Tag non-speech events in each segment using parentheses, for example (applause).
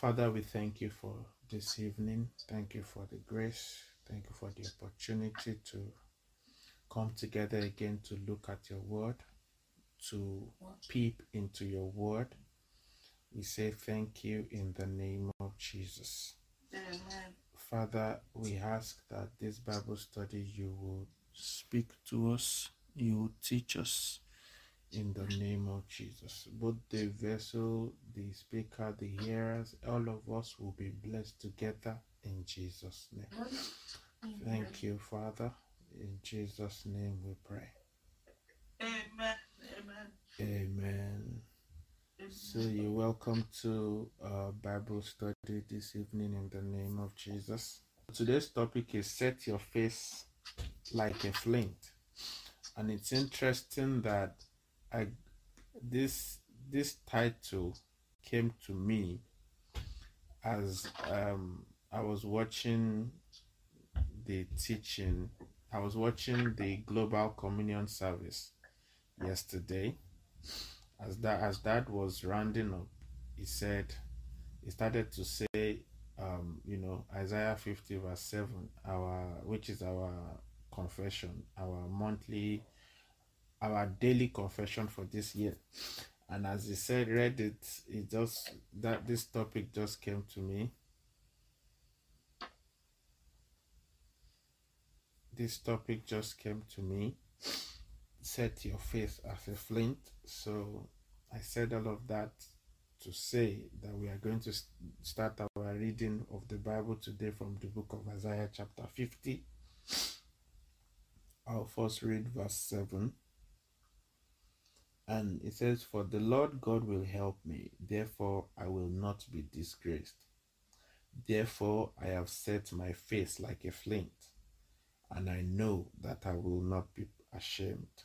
Father, we thank you for this evening. Thank you for the grace. Thank you for the opportunity to come together again to look at your word, to peep into your word. We say thank you in the name of Jesus. Amen. Father, we ask that this Bible study you will speak to us, you will teach us in the name of Jesus. Both the vessel, the speaker, the hearers, all of us will be blessed together in Jesus' name. Thank you, Father. In Jesus' name we pray. Amen. Amen. Amen. So you're welcome to uh, Bible study this evening in the name of Jesus. Today's topic is set your face like a flint, and it's interesting that I this this title came to me as um, I was watching the teaching. I was watching the Global Communion service yesterday as that as that was rounding up, he said he started to say um, you know, Isaiah 50 verse 7, our which is our confession, our monthly our daily confession for this year. And as he said, read it, it just that this topic just came to me. This topic just came to me set your face as a flint. So I said all of that to say that we are going to start our reading of the Bible today from the book of Isaiah, chapter 50. I'll first read verse 7. And it says, For the Lord God will help me, therefore I will not be disgraced. Therefore I have set my face like a flint, and I know that I will not be ashamed.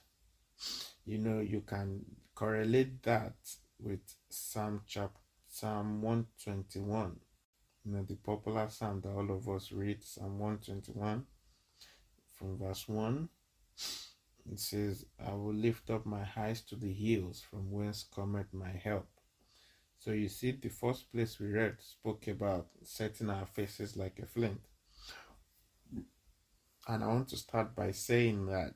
You know you can correlate that with psalm chapter psalm 121 you know the popular psalm that all of us read psalm 121 from verse 1 it says i will lift up my eyes to the hills from whence cometh my help so you see the first place we read spoke about setting our faces like a flint and i want to start by saying that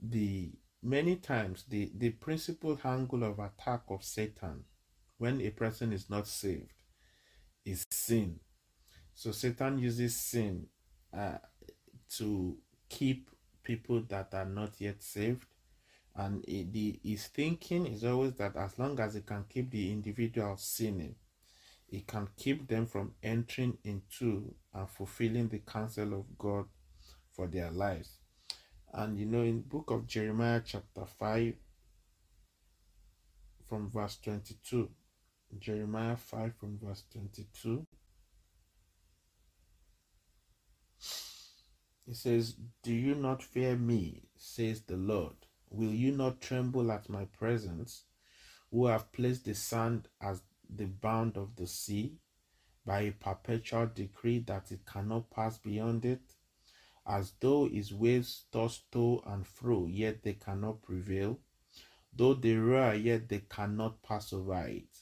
the many times the, the principal angle of attack of Satan when a person is not saved is sin. So Satan uses sin uh, to keep people that are not yet saved. And it, the, his thinking is always that as long as he can keep the individual sinning, he can keep them from entering into and fulfilling the counsel of God for their lives. And you know, in book of Jeremiah chapter 5 from verse 22, Jeremiah 5 from verse 22, it says, Do you not fear me, says the Lord? Will you not tremble at my presence, who have placed the sand as the bound of the sea, by a perpetual decree that it cannot pass beyond it? as though his waves toss to and fro, yet they cannot prevail. Though they roar, yet they cannot pass over it.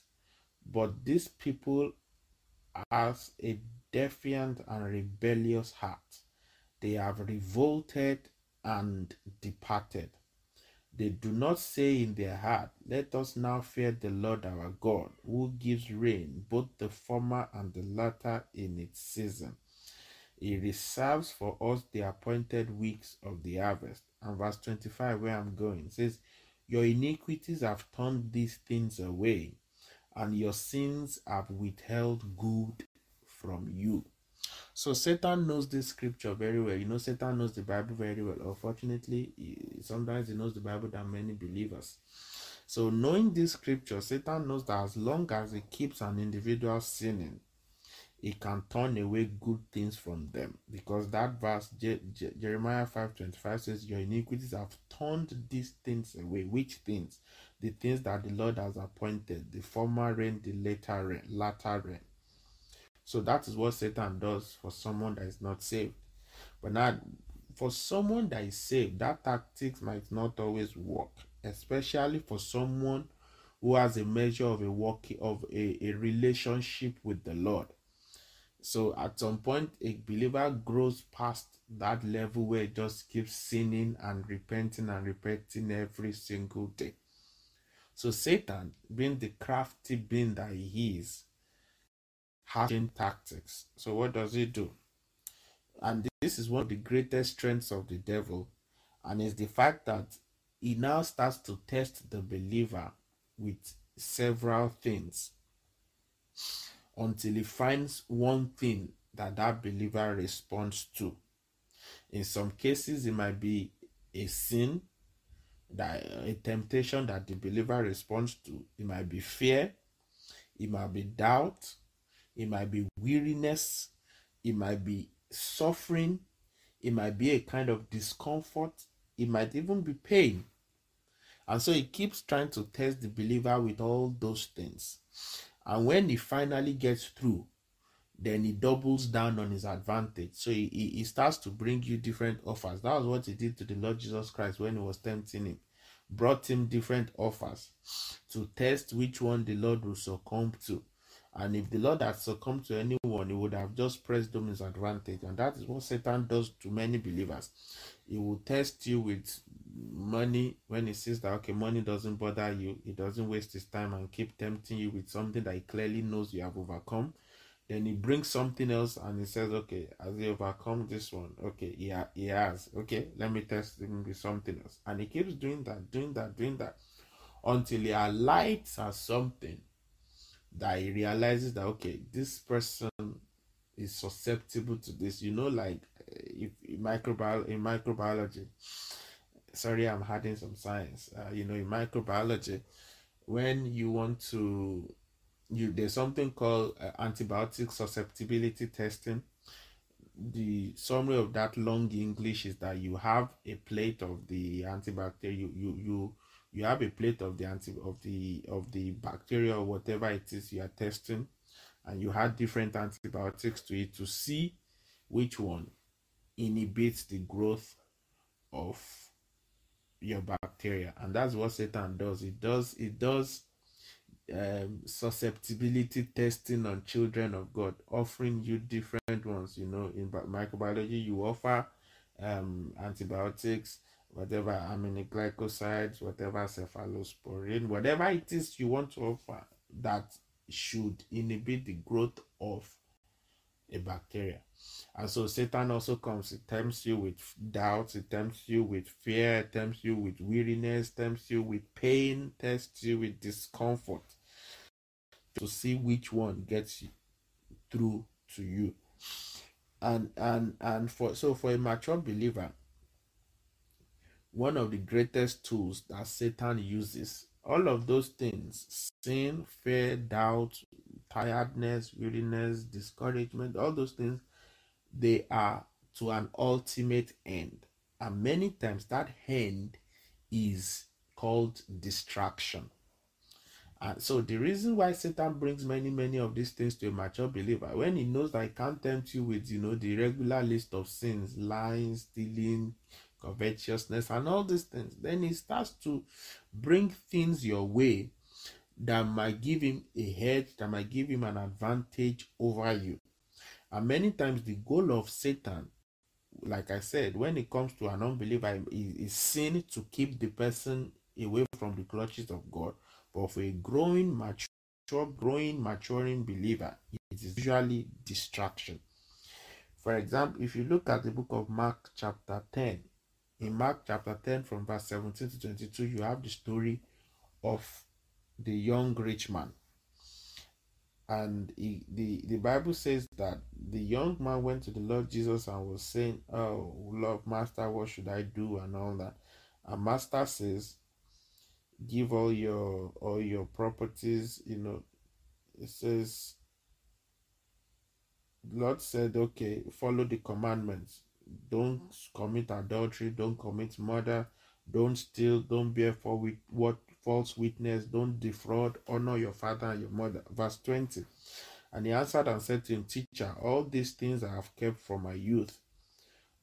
But these people has a defiant and rebellious heart. They have revolted and departed. They do not say in their heart, Let us now fear the Lord our God, who gives rain, both the former and the latter in its season. He reserves for us the appointed weeks of the harvest. And verse 25, where I'm going, says, Your iniquities have turned these things away, and your sins have withheld good from you. So Satan knows this scripture very well. You know, Satan knows the Bible very well. Unfortunately, sometimes he knows the Bible than many believers. So knowing this scripture, Satan knows that as long as he keeps an individual sinning, he can turn away good things from them because that verse Je- Je- jeremiah 5.25 says your iniquities have turned these things away which things the things that the lord has appointed the former rain the later rain latter rain so that is what satan does for someone that is not saved but now for someone that is saved that tactics might not always work especially for someone who has a measure of a walk of a, a relationship with the Lord. So at some point, a believer grows past that level where it just keeps sinning and repenting and repenting every single day. So Satan, being the crafty being that he is, has tactics. So what does he do? And this is one of the greatest strengths of the devil, and is the fact that he now starts to test the believer with several things until he finds one thing that that believer responds to. In some cases, it might be a sin, that a temptation that the believer responds to. It might be fear, it might be doubt, it might be weariness, it might be suffering, it might be a kind of discomfort, it might even be pain. And so he keeps trying to test the believer with all those things. And when he finally gets through, then he doubles down on his advantage. So he, he, starts to bring you different offers. That was what he did to the Lord Jesus Christ when he was tempting him. Brought him different offers to test which one the Lord will succumb to. And if the Lord had succumbed to anyone, he would have just pressed them his advantage. And that is what Satan does to many believers. He will test you with money when he sees that okay, money doesn't bother you, he doesn't waste his time and keep tempting you with something that he clearly knows you have overcome. Then he brings something else and he says, Okay, has he overcome this one? Okay, yeah, he, has. Okay, let me test him with something else. And he keeps doing that, doing that, doing that until he alights at something that he realizes that okay, this person is susceptible to this. You know, like if in microbiology, in microbiology, sorry, I'm adding some science. Uh, you know, in microbiology, when you want to, you there's something called uh, antibiotic susceptibility testing. The summary of that long English is that you have a plate of the antibacterial. You you you you have a plate of the anti of the of the bacteria or whatever it is you are testing and you add different antibiotics to it to see which one inhibits the growth of your bacteria. And that's what satan does. It does it does um, susceptibility testing on children of god offering you different ones you know. In microbiology you offer um, antibiotics whatever aminoglycosides, whatever cephalosporin, whatever it is you want to offer that should inhibit the growth of a bacteria. And so Satan also comes, it tempts you with doubts, it tempts you with fear, it tempts you with weariness, tempts you with pain, tempts you with discomfort to see which one gets you through to you. And and and for so for a mature believer, one of the greatest tools that Satan uses. All of those things sin, fear, doubt, tiredness, weariness, discouragement all those things they are to an ultimate end. And many times that end is called distraction. And so the reason why Satan brings many, many of these things to a mature believer, when he knows that he can't tempt you with, you know, the regular list of sins, lying, stealing, covetousness, and all these things, then he starts to bring things your way that might give him a head, that might give him an advantage over you. And many times, the goal of Satan, like I said, when it comes to an unbeliever, is sin to keep the person away from the clutches of God. But for a growing, mature, growing, maturing believer, it is usually distraction. For example, if you look at the book of Mark, chapter 10, in Mark chapter 10, from verse 17 to 22, you have the story of the young rich man. And he, the, the Bible says that the young man went to the Lord Jesus and was saying, Oh, Lord, Master, what should I do? and all that. And Master says, Give all your all your properties, you know. It says, Lord said, Okay, follow the commandments don't commit adultery, don't commit murder, don't steal, don't bear for with what false witness, don't defraud, honor your father and your mother. Verse 20. And he answered and said to him, Teacher, all these things I have kept from my youth.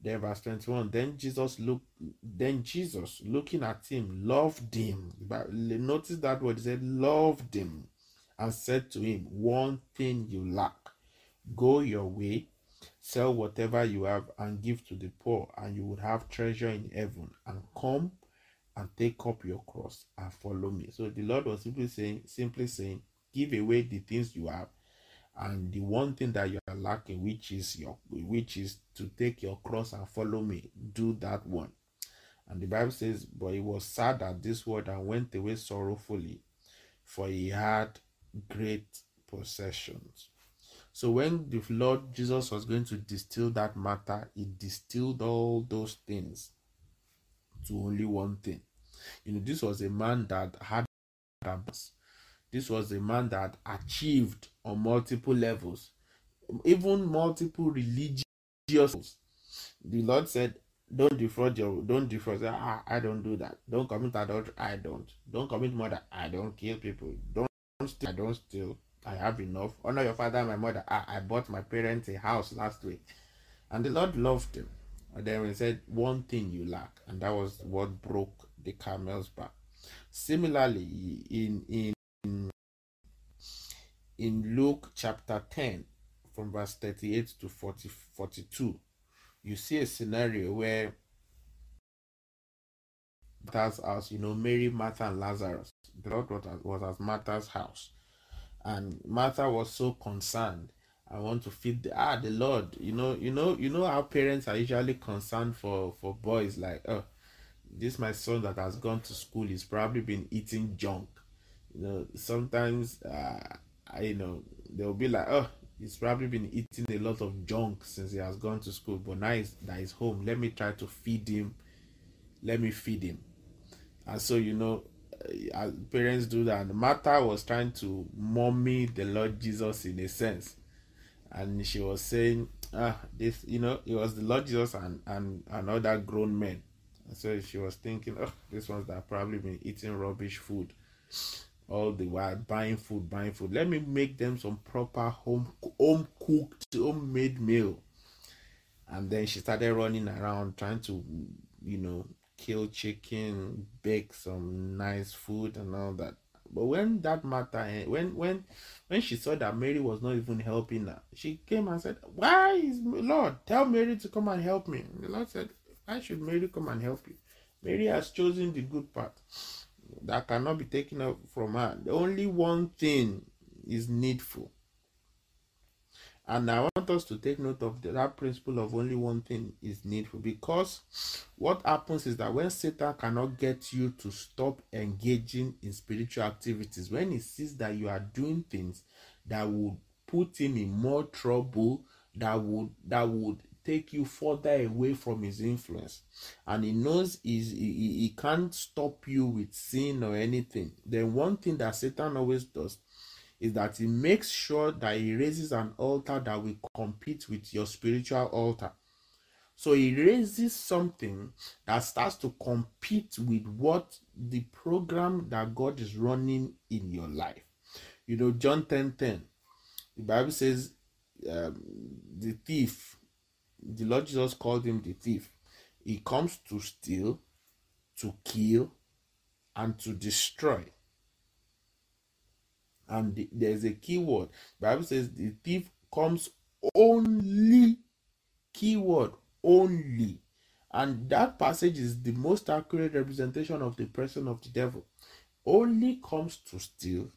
Then verse 21. Then Jesus looked then Jesus looking at him loved him. But notice that word he said loved him and said to him, One thing you lack. Go your way, sell whatever you have and give to the poor, and you would have treasure in heaven. And come and take up your cross and follow me. So the Lord was simply saying, simply saying, give away the things you have and the one thing that you are lacking which is your which is to take your cross and follow me do that one and the bible says but he was sad at this word and went away sorrowfully for he had great possessions so when the lord jesus was going to distill that matter he distilled all those things to only one thing you know this was a man that had this was a man that achieved on multiple levels, even multiple religious. The Lord said, "Don't defraud your, don't defraud." Ah, I don't do that. Don't commit adultery. I don't. Don't commit murder. I don't kill people. Don't steal. I don't steal. I have enough. Honor your father and my mother. Ah, I bought my parents a house last week, and the Lord loved him. And then he said, "One thing you lack," and that was what broke the camel's back. Similarly, in in in Luke chapter 10, from verse 38 to 40, 42, you see a scenario where Martha's house, you know, Mary, Martha, and Lazarus. The Lord was at, was at Martha's house. And Martha was so concerned. I want to feed the ah the Lord. You know, you know, you know how parents are usually concerned for for boys like, oh, this my son that has gone to school. He's probably been eating junk. You know, sometimes uh, I, you know, they'll be like, oh, he's probably been eating a lot of junk since he has gone to school, but now he's, that he's home. Let me try to feed him. Let me feed him. And so, you know, parents do that. And Martha was trying to mommy the Lord Jesus in a sense. And she was saying, ah, this, you know, it was the Lord Jesus and, and, and other grown men. And so she was thinking, oh, this one's that probably been eating rubbish food all the while buying food, buying food. Let me make them some proper home home cooked, homemade meal. And then she started running around trying to, you know, kill chicken, bake some nice food and all that. But when that matter, when when when she saw that Mary was not even helping her, she came and said, "Why is Lord tell Mary to come and help me?" And the Lord said, "Why should Mary come and help you? Mary has chosen the good part." that cannot be taken from her. The only one thing is needful. And I want us to take note of that principle of only one thing is needful. Because what happens is that when Satan cannot get you to stop engaging in spiritual activities, when he sees that you are doing things that would put him in more trouble, that would that would take you further away from his influence and he knows he's, he, he can't stop you with sin or anything then one thing that satan always does is that he makes sure that he raises an altar that will compete with your spiritual altar so he raises something that starts to compete with what the program that god is running in your life you know john 10 10 the bible says um, the thief the Lord Jesus called him the thief. He comes to steal, to kill, and to destroy. And the, there's a key word. Bible says the thief comes only. Keyword only. And that passage is the most accurate representation of the person of the devil. Only comes to steal,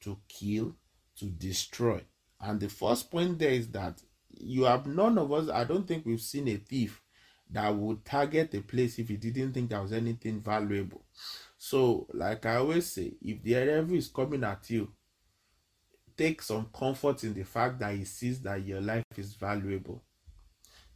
to kill, to destroy. And the first point there is that you have none of us, I don't think we've seen a thief that would target a place if he didn't think there was anything valuable. So, like I always say, if the devil is coming at you, take some comfort in the fact that he sees that your life is valuable.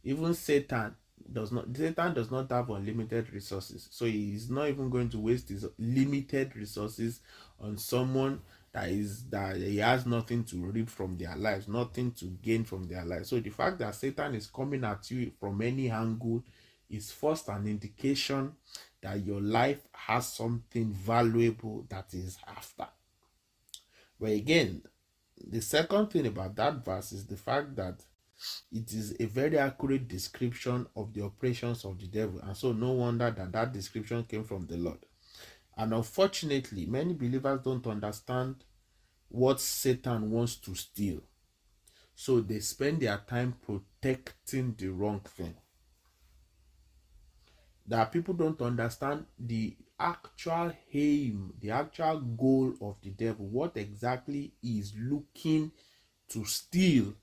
Even Satan does not Satan does not have unlimited resources. So he is not even going to waste his limited resources on someone that is that he has nothing to reap from their lives, nothing to gain from their lives. So the fact that Satan is coming at you from any angle is first an indication that your life has something valuable that is after. But again, the second thing about that verse is the fact that it is a very accurate description of the operations of the devil. And so, no wonder that that description came from the Lord. And unfortunately, many believers don't understand what Satan wants to steal. So, they spend their time protecting the wrong thing. That people don't understand the actual aim, the actual goal of the devil, what exactly is looking to steal.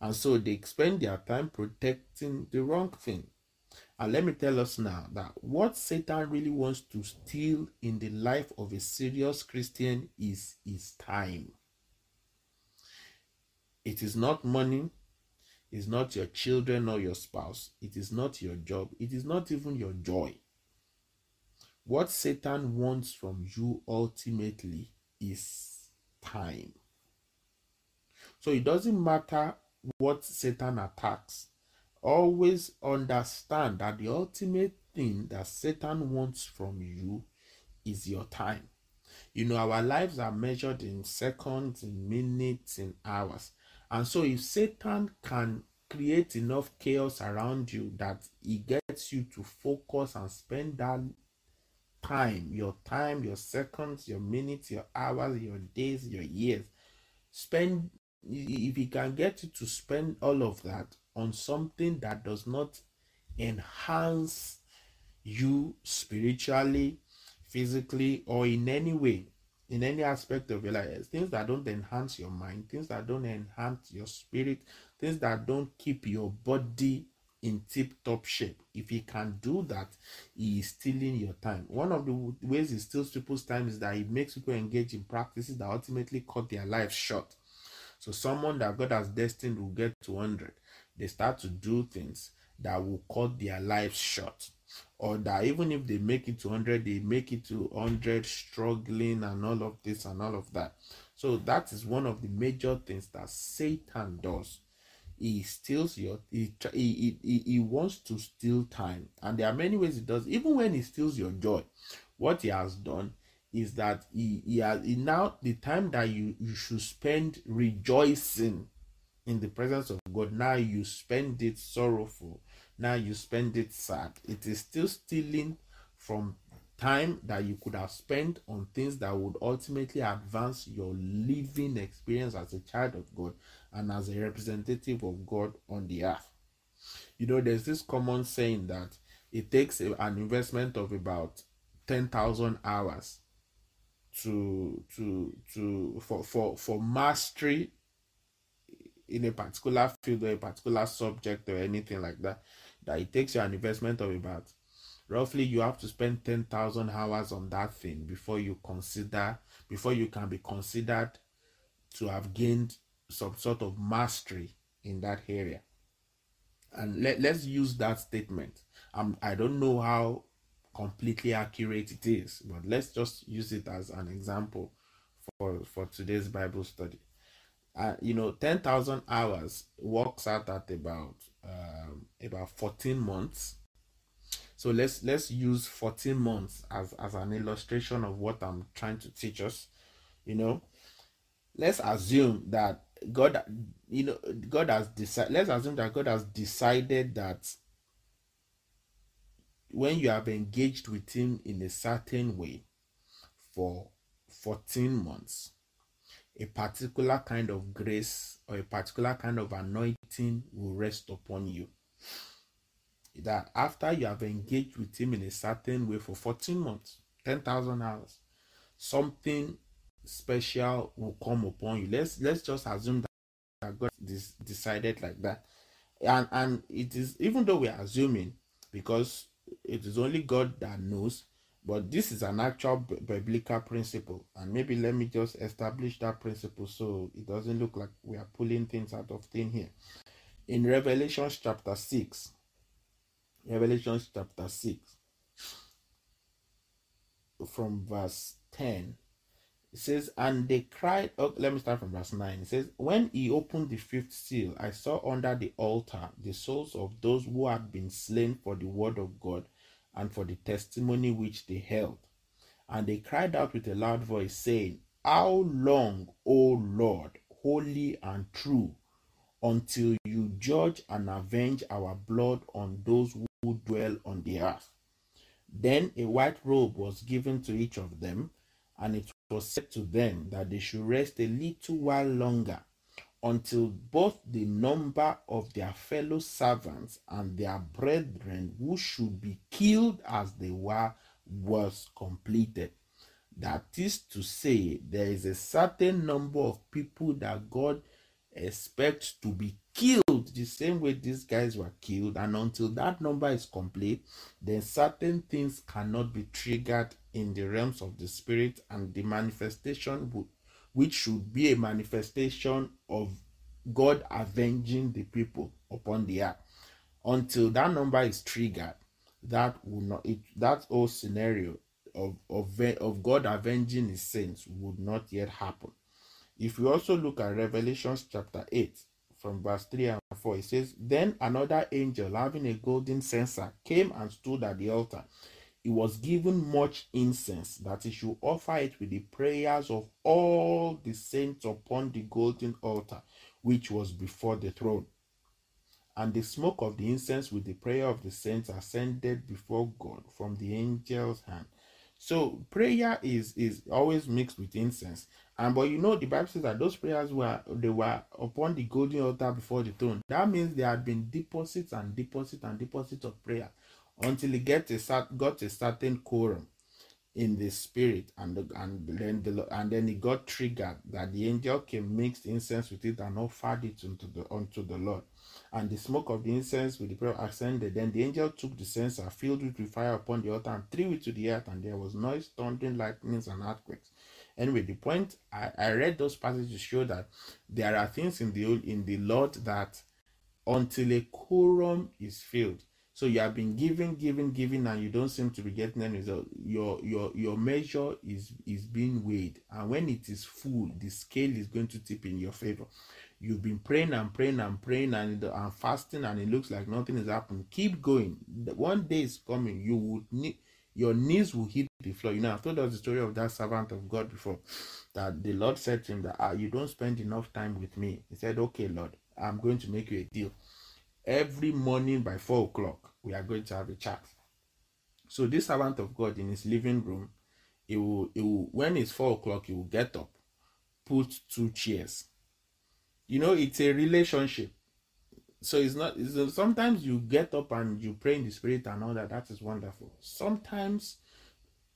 And so they spend their time protecting the wrong thing. And let me tell us now that what Satan really wants to steal in the life of a serious Christian is his time. It is not money, it's not your children or your spouse, it is not your job, it is not even your joy. What Satan wants from you ultimately is time. So it doesn't matter what Satan attacks. Always understand that the ultimate thing that Satan wants from you is your time. You know, our lives are measured in seconds, in minutes, in hours. And so, if Satan can create enough chaos around you that he gets you to focus and spend that time, your time, your seconds, your minutes, your hours, your days, your years. Spend, if he can get you to spend all of that on something that does not enhance you spiritually, physically, or in any way, in any aspect of your life, things that don't enhance your mind, things that don't enhance your spirit, things that don't keep your body in tip top shape. If he can do that, he is stealing your time. One of the ways he steals people's time is that he makes people engage in practices that ultimately cut their lives short. So, someone that God has destined will get to 100. They start to do things that will cut their lives short. Or that even if they make it to 100, they make it to 100 struggling and all of this and all of that. So, that is one of the major things that Satan does. He steals your he, he, he, he wants to steal time. And there are many ways he does. Even when he steals your joy what he has done is that he, he has he now the time that you you should spend rejoicing in the presence of god now you spend it sorrowful now you spend it sad it is still stealing from time that you could have spent on things that would ultimately advance your living experience as a child of God and as a representative of God on the earth. You know, there's this common saying that it takes an investment of about 10,000 hours to to to for for for mastery in a particular field or a particular subject or anything like that that it takes you an investment of about roughly you have to spend 10,000 hours on that thing before you consider before you can be considered to have gained some sort of mastery in that area. And let, let's use that statement. Um, i don't know how completely accurate it is but let's just use it as an example for for today's bible study. Uh, you know 10,000 hours works out at about um, about 14 months. So let's let's use 14 months as as an illustration of what i'm trying to teach us you know. Let's assume that god you know god has decided let's assume that god has decided that when you have engaged with him in a certain way for 14 months a particular kind of grace or a particular kind of anointing will rest upon you that after you have engaged with him in a certain way for 14 months, 10,000 hours, something special will come upon you. Let's let's just assume that God is decided like that. And and it is even though we are assuming because it is only God that knows, but this is an actual biblical principle. And maybe let me just establish that principle so it doesn't look like we are pulling things out of thin here. In Revelation chapter 6, Revelation chapter 6, from verse 10. It says, And they cried, oh, let me start from verse 9. It says, When he opened the fifth seal, I saw under the altar the souls of those who had been slain for the word of God and for the testimony which they held. And they cried out with a loud voice, saying, How long, O Lord, holy and true, until you judge and avenge our blood on those who dwell on the earth. Then a white robe was given to each of them, and it was said to them that they should rest a little while longer until both the number of their fellow servants and their brethren who should be killed as they were was completed. That is to say, there is a certain number of people that God expects to be killed the same way these guys were killed, and until that number is complete, then certain things cannot be triggered in the realms of the spirit, and the manifestation would which should be a manifestation of God avenging the people upon the earth. Until that number is triggered, that will not it, that whole scenario of, of of God avenging his saints would not yet happen. If you also look at Revelation chapter 8, from verse 3 and 4, it says, Then another angel having a golden censer came and stood at the altar he was given much incense that he should offer it with the prayers of all the saints upon the golden altar which was before the throne. And the smoke of the incense with the prayer of the saints ascended before God from the angel's hand. So prayer is is always mixed with incense. And but you know the Bible says that those prayers were they were upon the golden altar before the throne. That means there had been deposits and deposits and deposits of prayer until he get a got a certain quorum in the spirit and and then the and then it got triggered that the angel came mixed incense with it and offered it unto the unto the Lord. And the smoke of the incense with the prayer ascended. Then the angel took the censer, filled it with fire upon the altar, and threw it to the earth, and there was noise, thundering, lightnings, and earthquakes. Anyway, the point I, I read those passages to show that there are things in the in the Lord that until a quorum is filled, so you have been giving, giving, giving, and you don't seem to be getting any result. Your your your measure is is being weighed, and when it is full, the scale is going to tip in your favor. You've been praying and praying and praying and, and fasting, and it looks like nothing is happening. Keep going. One day is coming. You would need your knees will hit the floor. You know, I've told us the story of that servant of God before. That the Lord said to him that ah, you don't spend enough time with me. He said, Okay, Lord, I'm going to make you a deal every morning by four o'clock we are going to have a chat. So this servant of god in his living room he will, he will when it's four o'clock he will get up put two chairs. You know it's a relationship. So it's not it's, sometimes you get up and you pray in the spirit and all that that is wonderful. Sometimes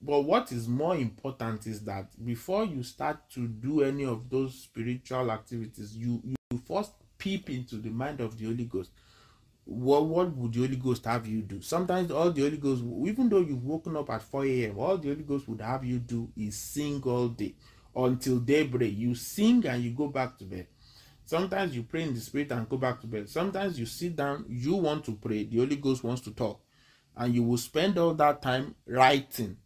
but what is more important is that before you start to do any of those spiritual activities you you first peep into the mind of the holy ghost what what would the Holy Ghost have you do? Sometimes all the Holy Ghost, even though you've woken up at 4 a.m., all the Holy Ghost would have you do is sing all day until daybreak. You sing and you go back to bed. Sometimes you pray in the spirit and go back to bed. Sometimes you sit down, you want to pray, the Holy Ghost wants to talk, and you will spend all that time writing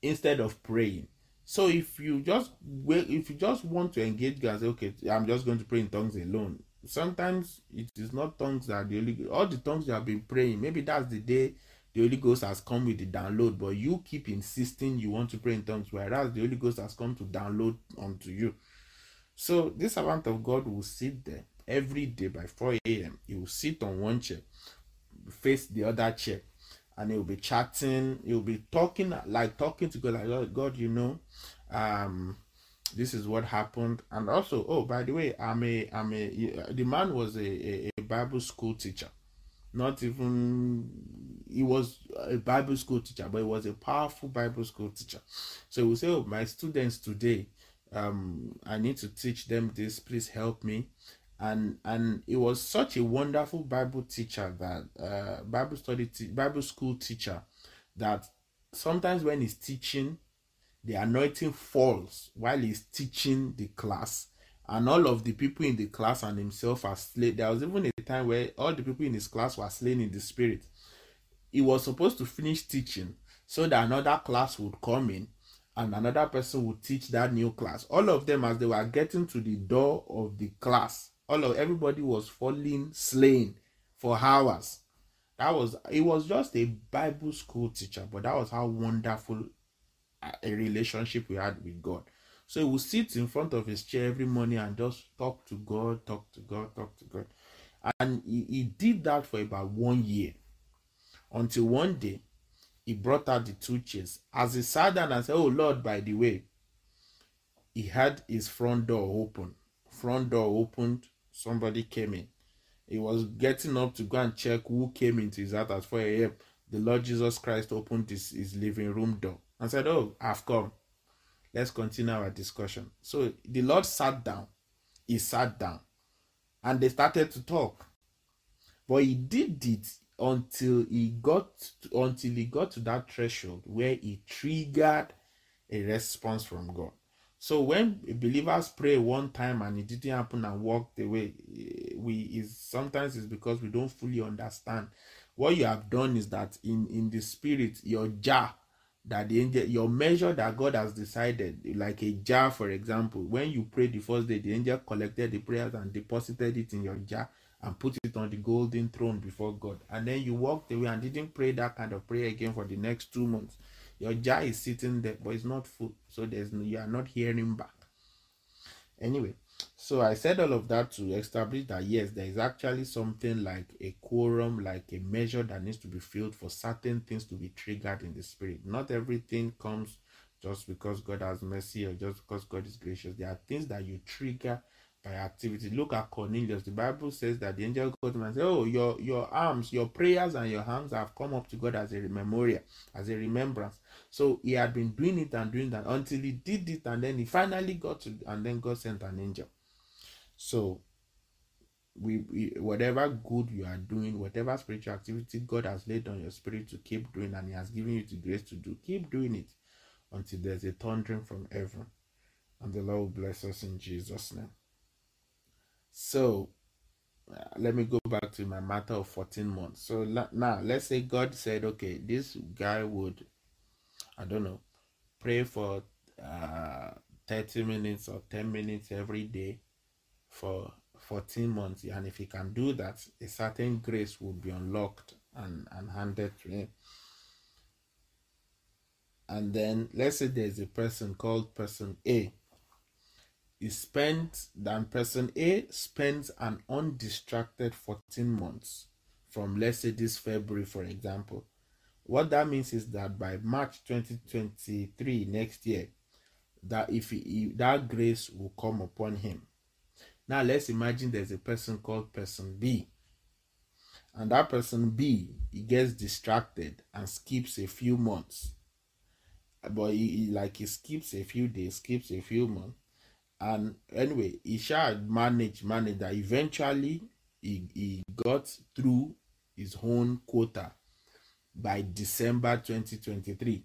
instead of praying. So if you just if you just want to engage God, say, okay, I'm just going to pray in tongues alone sometimes it is not tongues that the Holy all the tongues you have been praying. Maybe that's the day the Holy Ghost has come with the download, but you keep insisting you want to pray in tongues, whereas the Holy Ghost has come to download onto you. So this servant of God will sit there every day by 4 a.m. He will sit on one chair, face the other chair, and he'll be chatting, he'll be talking like talking to God, like God, you know, um, this is what happened. And also oh by the way i'm a i'm a the man was a, a, a bible school teacher. Not even he was a bible school teacher but he was a powerful bible school teacher. So we say oh my students today um i need to teach them this. Please help me. And and it was such a wonderful bible teacher that uh bible study bible school teacher that sometimes when he's teaching the anointing falls while he's teaching the class. And all of the people in the class and himself are slain. There was even a time where all the people in his class were slain in the spirit. He was supposed to finish teaching so that another class would come in and another person would teach that new class. All of them as they were getting to the door of the class all of everybody was falling slain for hours. That was it was just a bible school teacher but that was how wonderful a relationship we had with God. So he would sit in front of his chair every morning and just talk to God, talk to God, talk to God. And he, he did that for about one year until one day he brought out the two chairs. As he sat down and said, Oh Lord, by the way, he had his front door open. Front door opened, somebody came in. He was getting up to go and check who came into his house at 4 a.m. The Lord Jesus Christ opened his, his living room door and said, Oh, I've come. Let's continue our discussion. So the Lord sat down. He sat down. And they started to talk. But he did it until he got until he got to that threshold where he triggered a response from God. So when believers pray one time and it didn't happen and walked away, we is sometimes it's because we don't fully understand. What you have done is that in in the spirit, your jar that the angel, your measure that God has decided, like a jar, for example, when you prayed the first day, the angel collected the prayers and deposited it in your jar and put it on the golden throne before God. And then you walked away and didn't pray that kind of prayer again for the next two months. Your jar is sitting there, but it's not full. So there's you are not hearing back. Anyway, so I said all of that to establish that yes, there is actually something like a quorum, like a measure that needs to be filled for certain things to be triggered in the spirit. Not everything comes just because God has mercy or just because God is gracious. There are things that you trigger by activity. Look at Cornelius. The Bible says that the angel him and says, Oh, your your alms, your prayers and your hands have come up to God as a memorial, as a remembrance. So he had been doing it and doing that until he did it, and then he finally got to, and then God sent an angel. So we, we whatever good you are doing, whatever spiritual activity God has laid on your spirit to keep doing, and He has given you the grace to do, keep doing it until there's a thundering from heaven. And the Lord will bless us in Jesus' name. So uh, let me go back to my matter of 14 months. So now let's say God said, okay, this guy would, I don't know, pray for uh, 30 minutes or 10 minutes every day for 14 months. And if he can do that, a certain grace will be unlocked and, and handed to him. And then let's say there's a person called person A he spent then person A spends an undistracted 14 months from let's say this February, for example. What that means is that by March 2023 next year, that if he, that grace will come upon him. Now let's imagine there's a person called person B. And that person B, he gets distracted and skips a few months. But he, he like he skips a few days, skips a few months and anyway he shall manage manage that eventually he, he got through his own quota by december 2023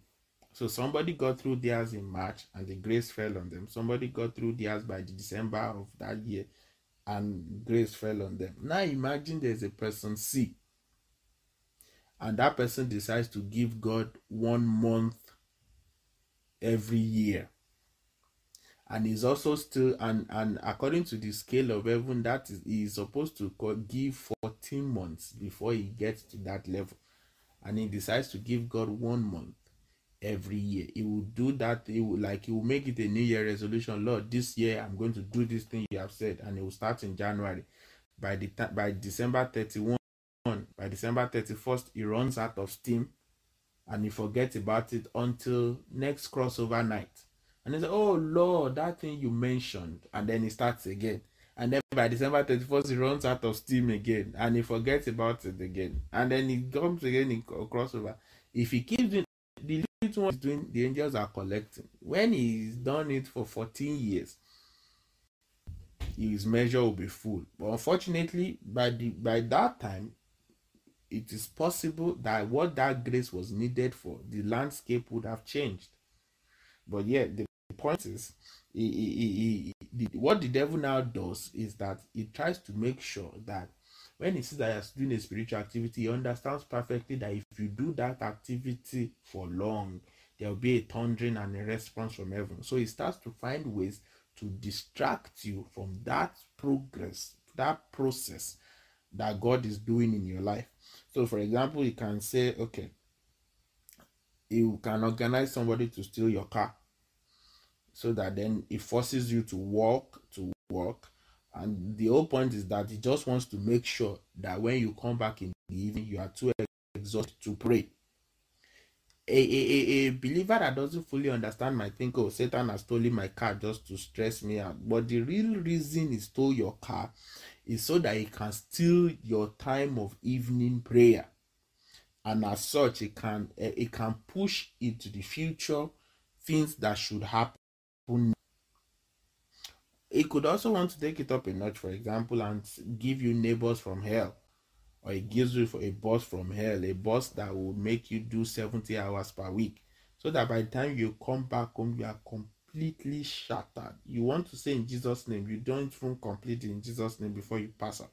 so somebody got through theirs in march and the grace fell on them. Somebody got through theirs by december of that year and grace fell on them. Now imagine there's a person c and that person decides to give god one month every year. And he's also still and and according to the scale of heaven that is is supposed to give 14 months before he gets to that level. And he decides to give god one month every year he will do that he will like he will make it a new year resolution lord this year i'm going to do this thing you have said and it will start in january by the time by december 31 by december 31st he runs out of steam and he forgets about it until next crossover night and he said, Oh Lord, that thing you mentioned. And then he starts again. And then by December 31st, he runs out of steam again. And he forgets about it again. And then he comes again in uh, crossover. If he keeps doing the one doing, the angels are collecting. When he's done it for 14 years, his measure will be full. But unfortunately, by the by that time, it is possible that what that grace was needed for, the landscape would have changed. But yet, the point is, he, he, he, what the devil now does is that he tries to make sure that when he sees that he's doing a spiritual activity, he understands perfectly that if you do that activity for long, there will be a thundering and a response from heaven. So he starts to find ways to distract you from that progress, that process that God is doing in your life. So, for example, you can say, okay, you can organize somebody to steal your car so that then it forces you to walk to work And the whole point is that he just wants to make sure that when you come back in the evening, you are too exhausted to pray. A, a, a, a believer that doesn't fully understand might think, oh, Satan has stolen my car just to stress me out. But the real reason he stole your car is so that he can steal your time of evening prayer. And as such, it can it can push into the future things that should happen. It could also want to take it up a notch, for example, and give you neighbors from hell, or it gives you for a boss from hell, a boss that will make you do 70 hours per week, so that by the time you come back home, you are completely shattered. You want to say in Jesus' name, you don't even complete in Jesus' name before you pass out,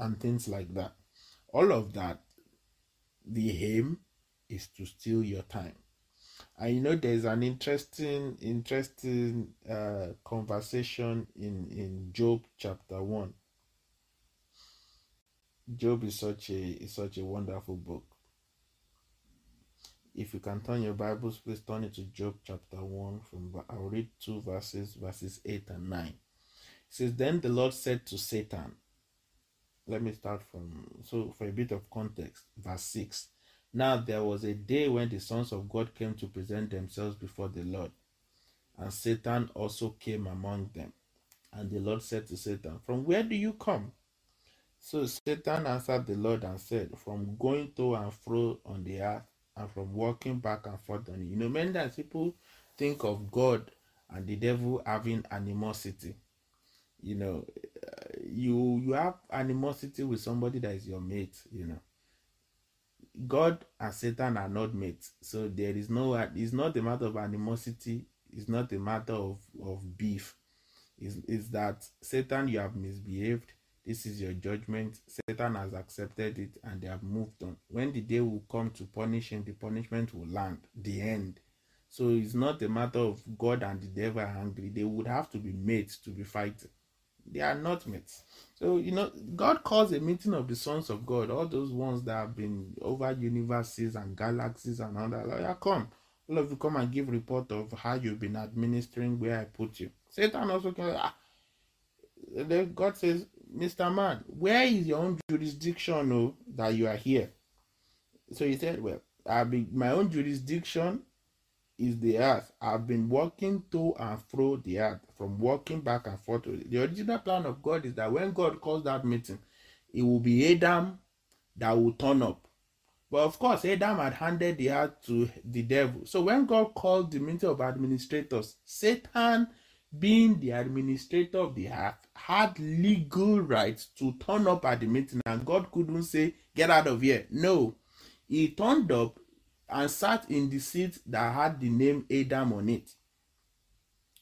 and things like that. All of that, the aim is to steal your time and you know there's an interesting interesting uh, conversation in in job chapter 1 job is such a is such a wonderful book. If you can turn your bibles please turn it to job chapter 1 from i'll read two verses verses 8 and 9 it says then the lord said to satan let me start from so for a bit of context verse 6 now there was a day when the sons of God came to present themselves before the Lord, and Satan also came among them. And the Lord said to Satan, From where do you come? So Satan answered the Lord and said, From going to and fro on the earth, and from walking back and forth on it. You know, many times people think of God and the devil having animosity. You know, you you have animosity with somebody that is your mate. You know, God and Satan are not mates. So there is no it's not a matter of animosity, it's not a matter of, of beef. Is is that Satan you have misbehaved, this is your judgment. Satan has accepted it and they have moved on. When the day will come to punish him, the punishment will land. The end. So it's not a matter of God and the devil are angry. They would have to be mates to be fighting. They are not mates. So, you know, God calls a meeting of the sons of God, all those ones that have been over universes and galaxies and all that. Like, come. All of you come and give report of how you've been administering where I put you. Satan also can. Ah, then God says, Mr. Man, where is your own jurisdiction oh, that you are here? So he said, Well, I be my own jurisdiction is the earth. I've been walking to and fro the earth, from walking back and forth. The original plan of God is that when God calls that meeting, it will be Adam that will turn up. But of course, Adam had handed the earth to the devil. So when God called the meeting of administrators, Satan, being the administrator of the earth, had legal rights to turn up at the meeting, and God couldn't say, Get out of here. No. He turned up and sat in the seat that had the name Adam on it.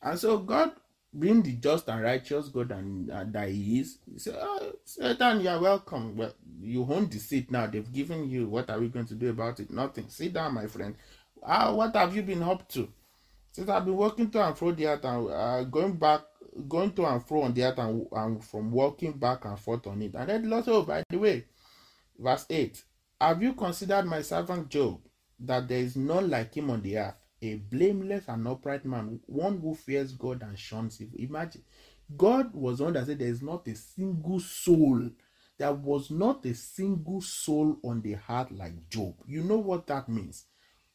And so God, being the just and righteous God and uh, that He is, He said, oh, Satan, you are welcome. Well, you own the seat now. They've given you. What are we going to do about it? Nothing. Sit down, my friend. Uh, what have you been up to? Since I've been walking to and fro the earth and uh, going back, going to and fro on the earth and, and from walking back and forth on it. And then oh, by the way, verse 8, have you considered my servant Job? That there is none like him on the earth, a blameless and upright man, one who fears God and shuns evil. Imagine, God was one that said there is not a single soul. There was not a single soul on the heart like Job. You know what that means?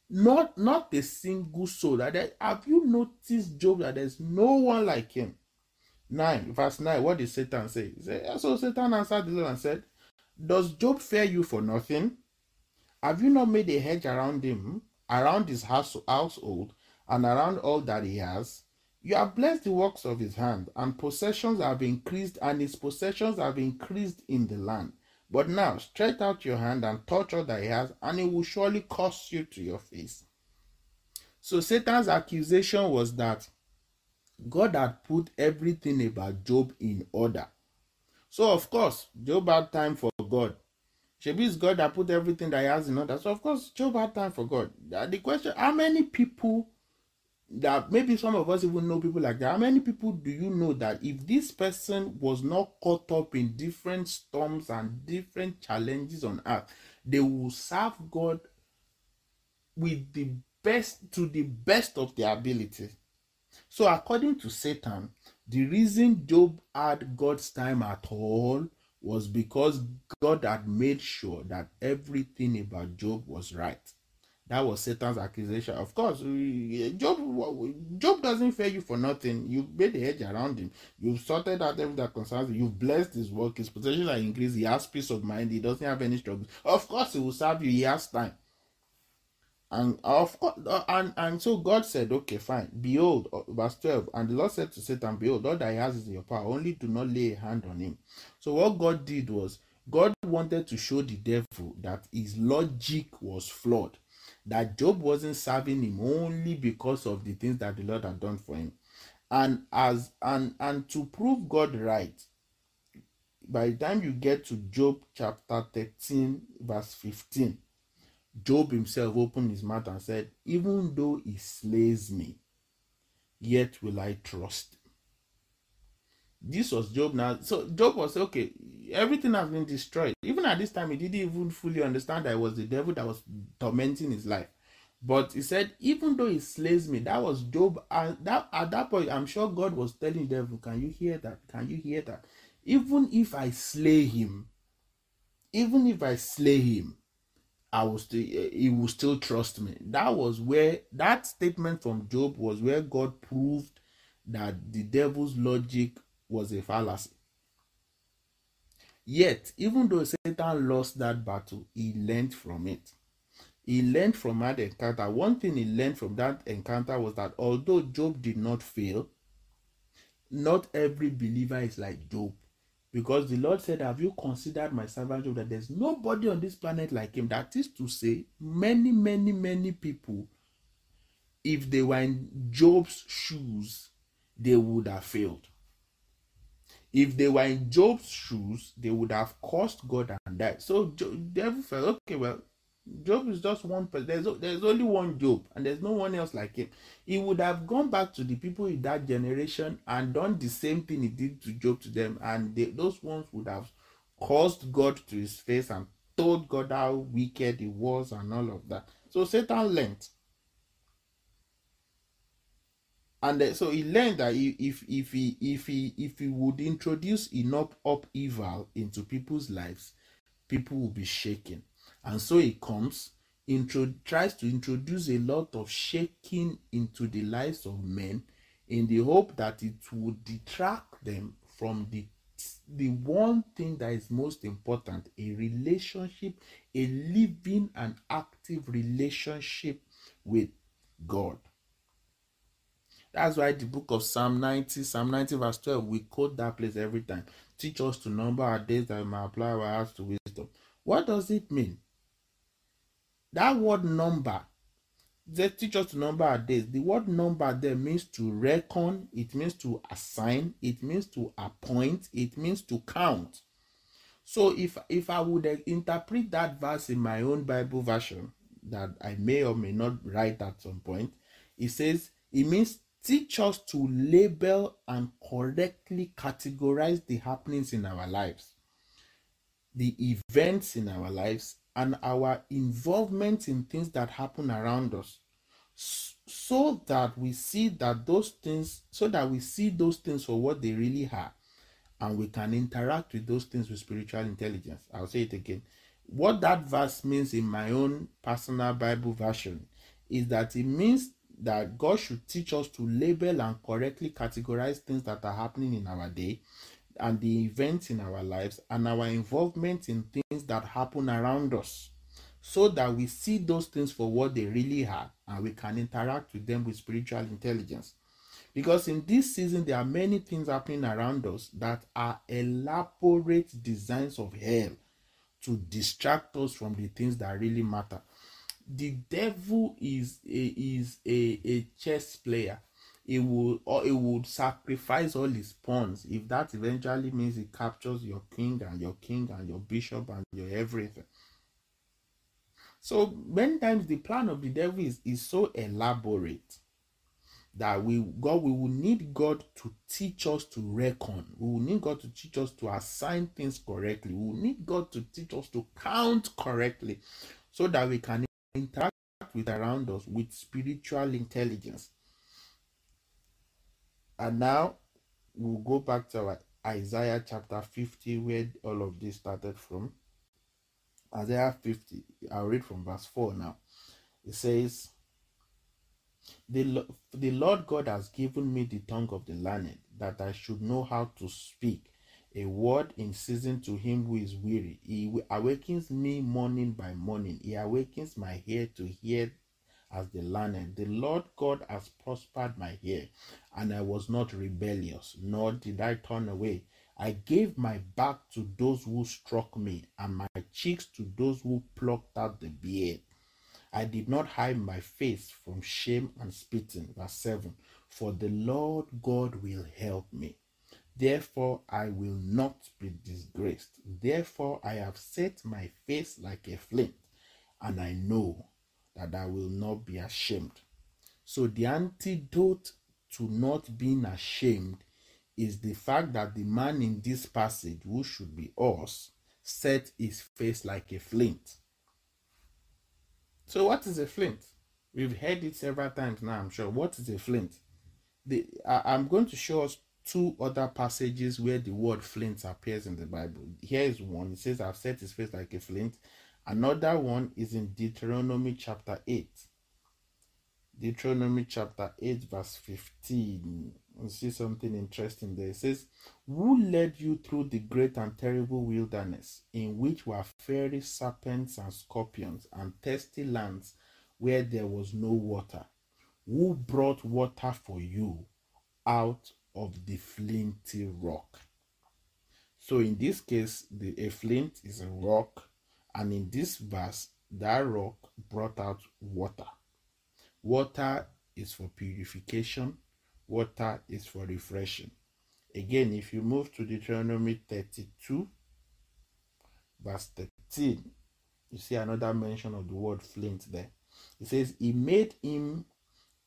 Not not a single soul. That there, have you noticed Job that there's no one like him? 9 verse 9 what did satan say? He said, so satan answered the lord and said does job fear you for nothing have you not made a hedge around him, around his house, household, and around all that he has? You have blessed the works of his hand, and possessions have increased, and his possessions have increased in the land. But now stretch out your hand and touch all that he has, and it will surely cost you to your face. So Satan's accusation was that God had put everything about Job in order. So, of course, Job had time for God. Shebi is God that put everything that he has in order. So of course, Job had time for God. The question: How many people that maybe some of us even know people like that? How many people do you know that if this person was not caught up in different storms and different challenges on earth, they will serve God with the best to the best of their ability? So according to Satan, The reason Job had God's time at all was because God had made sure that everything about Job was right. That was Satan's accusation. Of course, Job Job doesn't fear you for nothing. You made a hedge around him. You've sorted out everything that concerns you. You've blessed his work. His possessions are increased. He has peace of mind. He doesn't have any struggles. Of course, he will serve you. He has time. And of uh, and, and so God said, Okay, fine. Behold, uh, verse 12, and the Lord said to Satan, Behold, all that he has is in your power, only do not lay a hand on him. So what God did was God wanted to show the devil that his logic was flawed that Job wasn't serving him only because of the things that the Lord had done for him. And as and and to prove God right, by the time you get to Job chapter 13, verse 15, Job himself opened his mouth and said, Even though he slays me, yet will I trust this was Job now. So Job was okay, everything has been destroyed. Even at this time, he didn't even fully understand that it was the devil that was tormenting his life. But he said, even though he slays me, that was Job. And that at that point, I'm sure God was telling the devil, Can you hear that? Can you hear that? Even if I slay him, even if I slay him, I will still eh, he will still trust me. That was where that statement from Job was where God proved that the devil's logic was a fallacy. Yet, even though Satan lost that battle, he learned from it. He learned from that encounter. One thing he learned from that encounter was that although Job did not fail, not every believer is like Job. Because the Lord said, Have you considered my servant Job? That there's nobody on this planet like him. That is to say, many, many, many people, if they were in Job's shoes, they would have failed. If they were in Job's shoes, they would have cursed God and died. So Job, devil felt, okay, well, Job is just one person. There's, there's only one Job, and there's no one else like him. He would have gone back to the people in that generation and done the same thing he did to Job to them, and they, those ones would have caused God to his face and told God how wicked he was and all of that. So Satan learned and so he learned that if if he if he if he would introduce enough upheaval into people's lives people will be shaken and so he comes intro tries to introduce a lot of shaking into the lives of men in the hope that it would detract them from the the one thing that is most important a relationship a living and active relationship with god that's why the book of Psalm 90, Psalm 90, verse 12, we quote that place every time. Teach us to number our days that we may apply our hearts to wisdom. What does it mean? That word number, they teach us to number our days. The word number there means to reckon, it means to assign, it means to appoint, it means to count. So if if I would interpret that verse in my own Bible version that I may or may not write at some point, it says it means Teach us to label and correctly categorize the happenings in our lives, the events in our lives, and our involvement in things that happen around us so that we see that those things so that we see those things for what they really are and we can interact with those things with spiritual intelligence. I'll say it again. What that verse means in my own personal bible version is that it means that God should teach us to label and correctly categorize things that are happening in our day and the events in our lives and our involvement in things that happen around us so that we see those things for what they really are and we can interact with them with spiritual intelligence. Because in this season, there are many things happening around us that are elaborate designs of hell to distract us from the things that really matter the devil is a, is a, a chess player he would or he would sacrifice all his pawns if that eventually means he captures your king and your king and your bishop and your everything so many times the plan of the devil is, is so elaborate that we God we will need God to teach us to reckon. We will need God to teach us to assign things correctly. We will need God to teach us to count correctly so that we can interact with around us with spiritual intelligence. And now, we'll go back to Isaiah chapter 50, where all of this started from. Isaiah 50, I'll read from verse 4 now. It says, the, the Lord God has given me the tongue of the learned, that I should know how to speak a word in season to him who is weary. He awakens me morning by morning. He awakens my ear to hear as the learned. The Lord God has prospered my ear, and I was not rebellious, nor did I turn away. I gave my back to those who struck me, and my cheeks to those who plucked out the beard. I did not hide my face from shame and spitting. Verse 7 For the Lord God will help me. Therefore, I will not be disgraced. Therefore, I have set my face like a flint, and I know that I will not be ashamed. So, the antidote to not being ashamed is the fact that the man in this passage, who should be us, set his face like a flint. So, what is a flint? We've heard it several times now, I'm sure. What is a flint? The, I, I'm going to show us two other passages where the word flint appears in the Bible. Here is one. It says, I've set his face like a flint. Another one is in Deuteronomy chapter 8. Deuteronomy chapter 8, verse 15. You see something interesting there. It says, Who led you through the great and terrible wilderness, in which were fiery serpents and scorpions, and thirsty lands where there was no water? Who brought water for you out of the flinty rock. So in this case, the a flint is a rock, and in this verse, that rock brought out water. Water is for purification, water is for refreshing. Again, if you move to Deuteronomy 32, verse 13, you see another mention of the word flint there. It says, He made him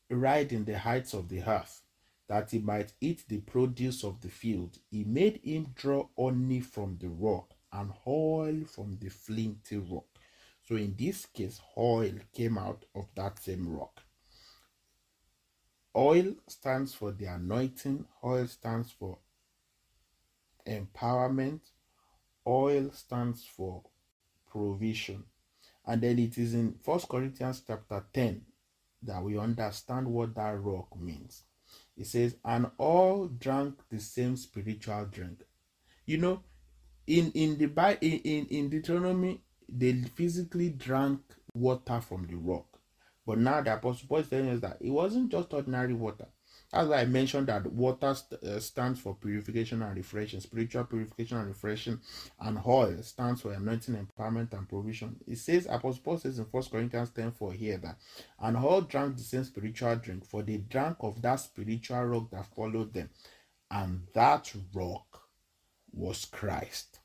ride in the heights of the earth that he might eat the produce of the field. He made him draw honey from the rock and oil from the flinty rock. So in this case, oil came out of that same rock. Oil stands for the anointing, oil stands for empowerment, oil stands for provision. And then it is in First Corinthians chapter 10 that we understand what that rock means. It says, and all drank the same spiritual drink. You know, in in the in, in, in Deuteronomy, they physically drank water from the rock. But now the apostle Paul is telling us that it wasn't just ordinary water. As I mentioned that water st- uh, stands for purification and refreshing, spiritual purification and refreshing, and oil stands for anointing, empowerment, and provision. It says, Apostle Paul says in 1 Corinthians 10 4 here that, and all drank the same spiritual drink, for they drank of that spiritual rock that followed them, and that rock was Christ.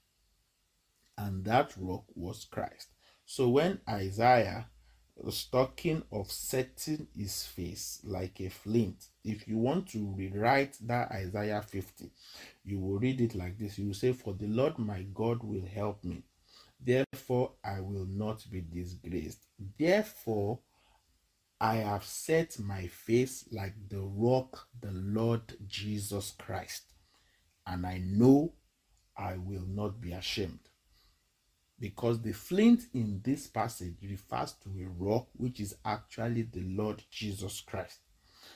And that rock was Christ. So when Isaiah was talking of setting his face like a flint. If you want to rewrite that Isaiah 50, you will read it like this. You will say, For the Lord my God will help me. Therefore, I will not be disgraced. Therefore, I have set my face like the rock, the Lord Jesus Christ. And I know I will not be ashamed because the flint in this passage refers to a rock which is actually the Lord Jesus Christ.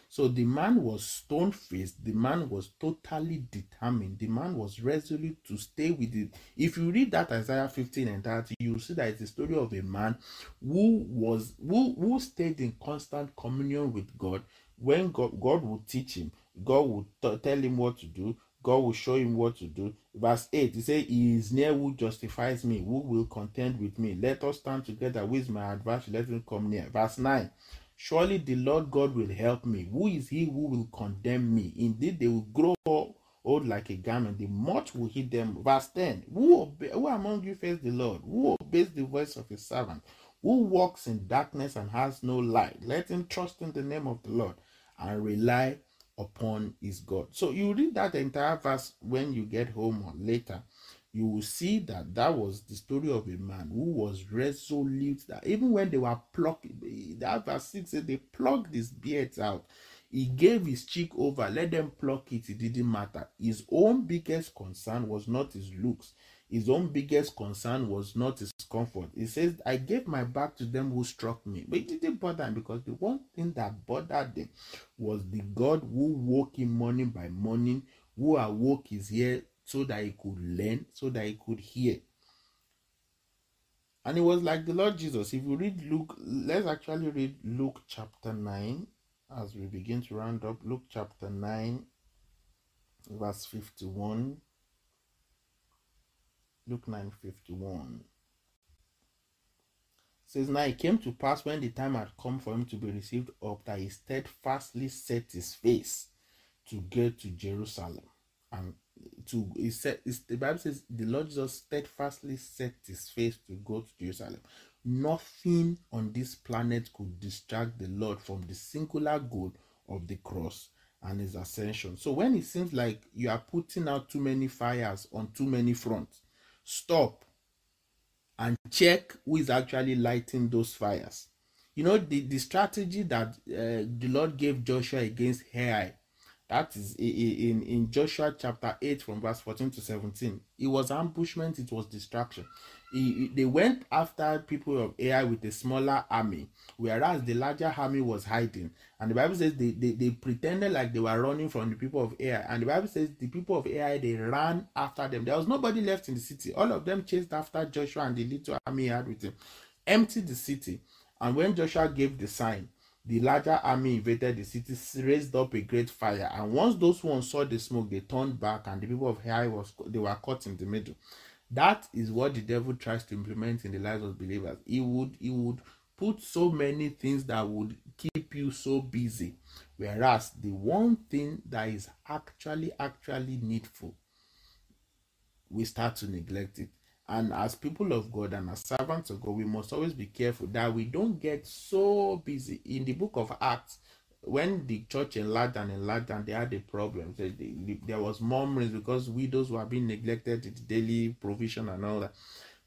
So the man was stone faced, the man was totally determined, the man was resolute to stay with it. If you read that Isaiah 15 and 30, you see that it's a story of a man who was who, who stayed in constant communion with God. When God, God would teach him, God would t- tell him what to do, God will show him what to do. Verse 8, he says, He is near who justifies me, who will contend with me. Let us stand together with my adversary, let him come near. Verse 9, Surely the Lord God will help me. Who is he who will condemn me? Indeed, they will grow old like a garment. The much will hit them. Verse 10, Who, obe- who among you fears the Lord? Who obeys the voice of his servant? Who walks in darkness and has no light? Let him trust in the name of the Lord and rely upon his God. So you read that entire verse when you get home or later, you will see that that was the story of a man who was resolute that even when they were plucked, that verse 6 said they plucked his beards out. He gave his cheek over, let them pluck it, it didn't matter. His own biggest concern was not his looks, his own biggest concern was not his comfort. He says, I gave my back to them who struck me. But it didn't bother him because the one thing that bothered him was the God who woke him morning by morning, who awoke his ear so that he could learn, so that he could hear. And it was like the Lord Jesus. If you read Luke, let's actually read Luke chapter 9 as we begin to round up. Luke chapter 9, verse 51. Luke 9 51 says, Now it came to pass when the time had come for him to be received up that he steadfastly set his face to get to Jerusalem. And to he said the Bible says the Lord Jesus steadfastly set his face to go to Jerusalem. Nothing on this planet could distract the Lord from the singular goal of the cross and his ascension. So when it seems like you are putting out too many fires on too many fronts, stop and check who is actually lighting those fires. You know, the, the strategy that uh, the Lord gave Joshua against Ai, that is in, in Joshua chapter 8 from verse 14 to 17. It was ambushment, it was distraction he, they went after people of Ai with a smaller army, whereas the larger army was hiding. And the Bible says they, they, they pretended like they were running from the people of Ai. And the Bible says the people of Ai they ran after them. There was nobody left in the city. All of them chased after Joshua and the little army he had with him, emptied the city. And when Joshua gave the sign, the larger army invaded the city, raised up a great fire. And once those ones saw the smoke, they turned back, and the people of Ai was they were caught in the middle. That is what the devil tries to implement in the lives of believers. He would he would put so many things that would keep you so busy, whereas the one thing that is actually actually needful, we start to neglect it. And as people of God and as servants of God, we must always be careful that we don't get so busy. In the book of Acts, when the church enlarged and enlarged and they had a problem, they, they, there was murmurings because widows were being neglected with daily provision and all that.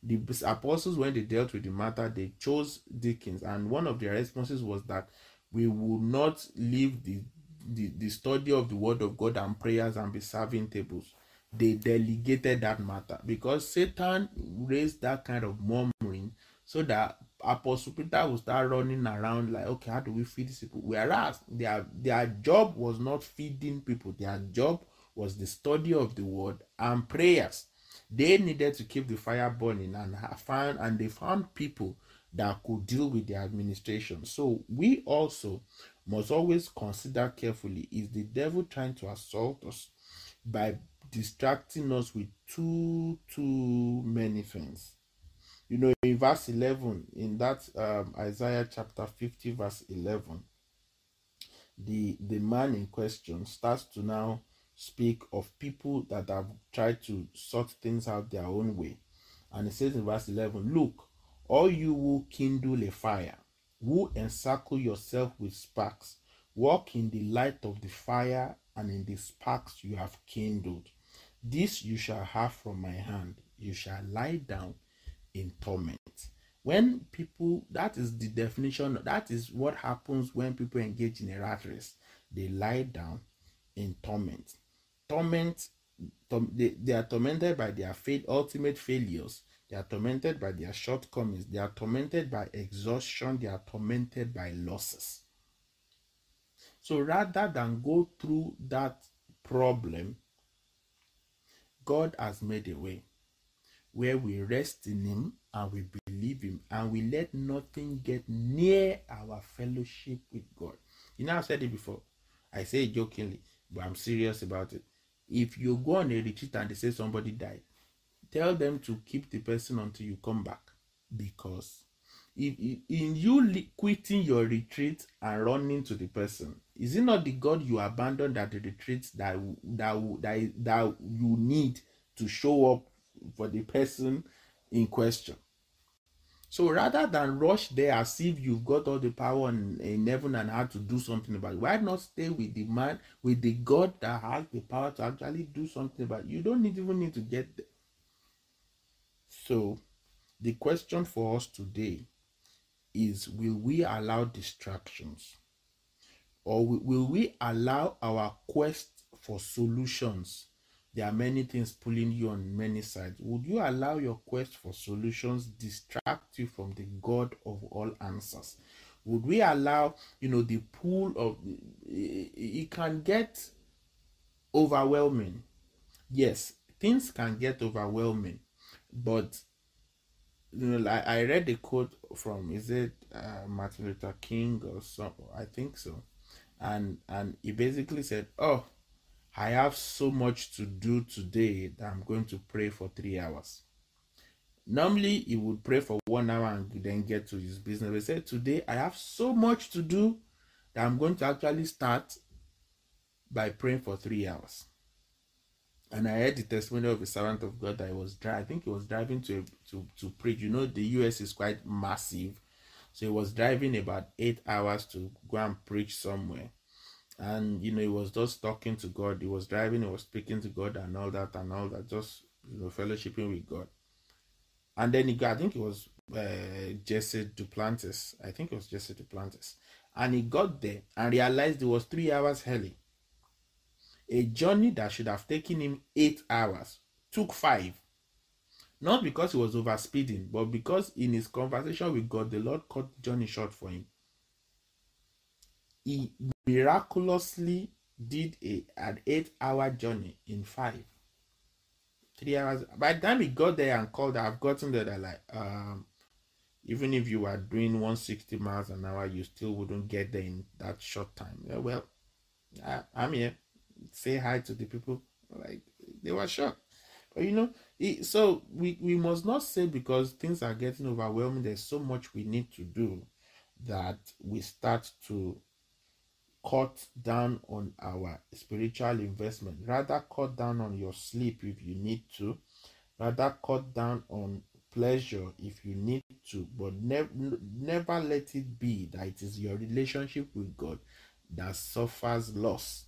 The apostles, when they dealt with the matter, they chose deacons, and one of their responses was that we will not leave the, the, the study of the word of God and prayers and be serving tables. They delegated that matter because Satan raised that kind of murmuring so that Apostle Peter will start running around like, okay, how do we feed these people? Whereas their their job was not feeding people, their job was the study of the word and prayers. They needed to keep the fire burning and found and they found people that could deal with the administration. So we also must always consider carefully is the devil trying to assault us by distracting us with too too many things you know, in verse 11, in that um, Isaiah chapter 50, verse 11, the, the man in question starts to now speak of people that have tried to sort things out their own way. And he says in verse 11, Look, all you who kindle a fire, who encircle yourself with sparks, walk in the light of the fire and in the sparks you have kindled. This you shall have from my hand. You shall lie down in torment. When people, that is the definition, that is what happens when people engage in a rat race. They lie down in torment. Torment, they, are tormented by their ultimate failures. They are tormented by their shortcomings. They are tormented by exhaustion. They are tormented by losses. So rather than go through that problem, God has made a way where we rest in Him and we believe Him and we let nothing get near our fellowship with God. You know, I've said it before. I say it jokingly, but I'm serious about it. If you go on a retreat and they say somebody died, tell them to keep the person until you come back because if, in you quitting your retreat and running to the person is it not the god you abandoned at the retreat that that that, that you need to show up for the person in question. So rather than rush there as if you've got all the power in, in heaven and how to do something about it, why not stay with the man, with the God that has the power to actually do something about it? You don't need, even need to get there. So the question for us today is will we allow distractions or will we allow our quest for solutions? There are many things pulling you on many sides. Would you allow your quest for solutions distract you from the God of all answers? Would we allow, you know, the pool of it can get overwhelming. Yes, things can get overwhelming, but you know, like I read a quote from is it uh, Martin Luther King or so? I think so, and and he basically said, "Oh, I have so much to do today that I'm going to pray for three hours." Normally, he would pray for one hour and then get to his business. He said, "Today, I have so much to do that I'm going to actually start by praying for three hours." And I heard the testimony of a servant of God that he was driving. I think he was driving to to to preach. You know, the US is quite massive, so he was driving about eight hours to go and preach somewhere. And you know, he was just talking to God. He was driving. He was speaking to God and all that and all that. Just you know, fellowshipping with God. And then he got. I think it was uh, Jesse Duplantis. I think it was Jesse Duplantis. And he got there and realized it was three hours early. A journey that should have taken him eight hours took five. Not because he was overspeeding, but because in his conversation with God, the Lord cut the journey short for him. He miraculously did a, an eight hour journey in five. Three hours. By the time he got there and called, I've gotten there, like, um, even if you were doing 160 miles an hour, you still wouldn't get there in that short time. Yeah, well, I, I'm here say hi to the people like they were shocked. But you know it, so we we must not say because things are getting overwhelming there's so much we need to do that we start to cut down on our spiritual investment. Rather cut down on your sleep if you need to. Rather cut down on pleasure if you need to. But never never let it be that it is your relationship with god that suffers loss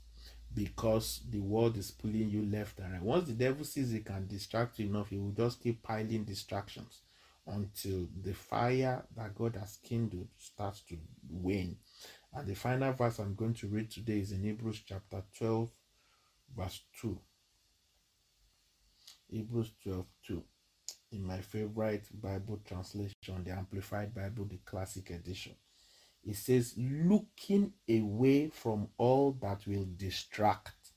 because the world is pulling you left and right. Once the devil sees he can distract you enough, he will just keep piling distractions until the fire that God has kindled starts to wane. And the final verse I'm going to read today is in Hebrews chapter 12, verse 2. Hebrews 12, 2. In my favorite Bible translation, the Amplified Bible, the Classic Edition it says looking away from all that will distract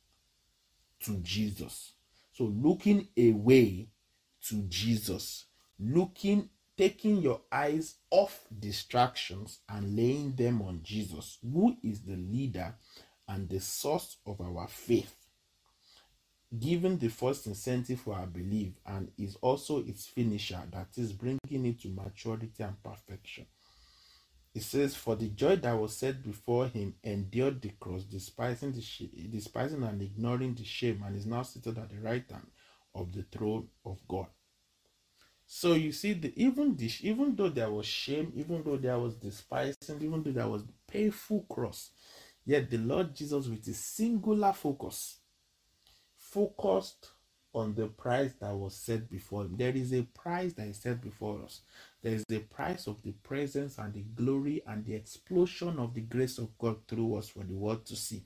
to Jesus. So looking away to Jesus, looking taking your eyes off distractions and laying them on Jesus, who is the leader and the source of our faith. Given the first incentive for our belief and is also its finisher, that is bringing it to maturity and perfection. It says, "For the joy that was set before him endured the cross, despising the sh- despising and ignoring the shame, and is now seated at the right hand of the throne of God." So you see, the, even this, even though there was shame, even though there was despising, even though there was painful cross, yet the Lord Jesus, with a singular focus, focused on the price that was set before him. There is a price that is set before us. There is the price of the presence and the glory and the explosion of the grace of God through us for the world to see.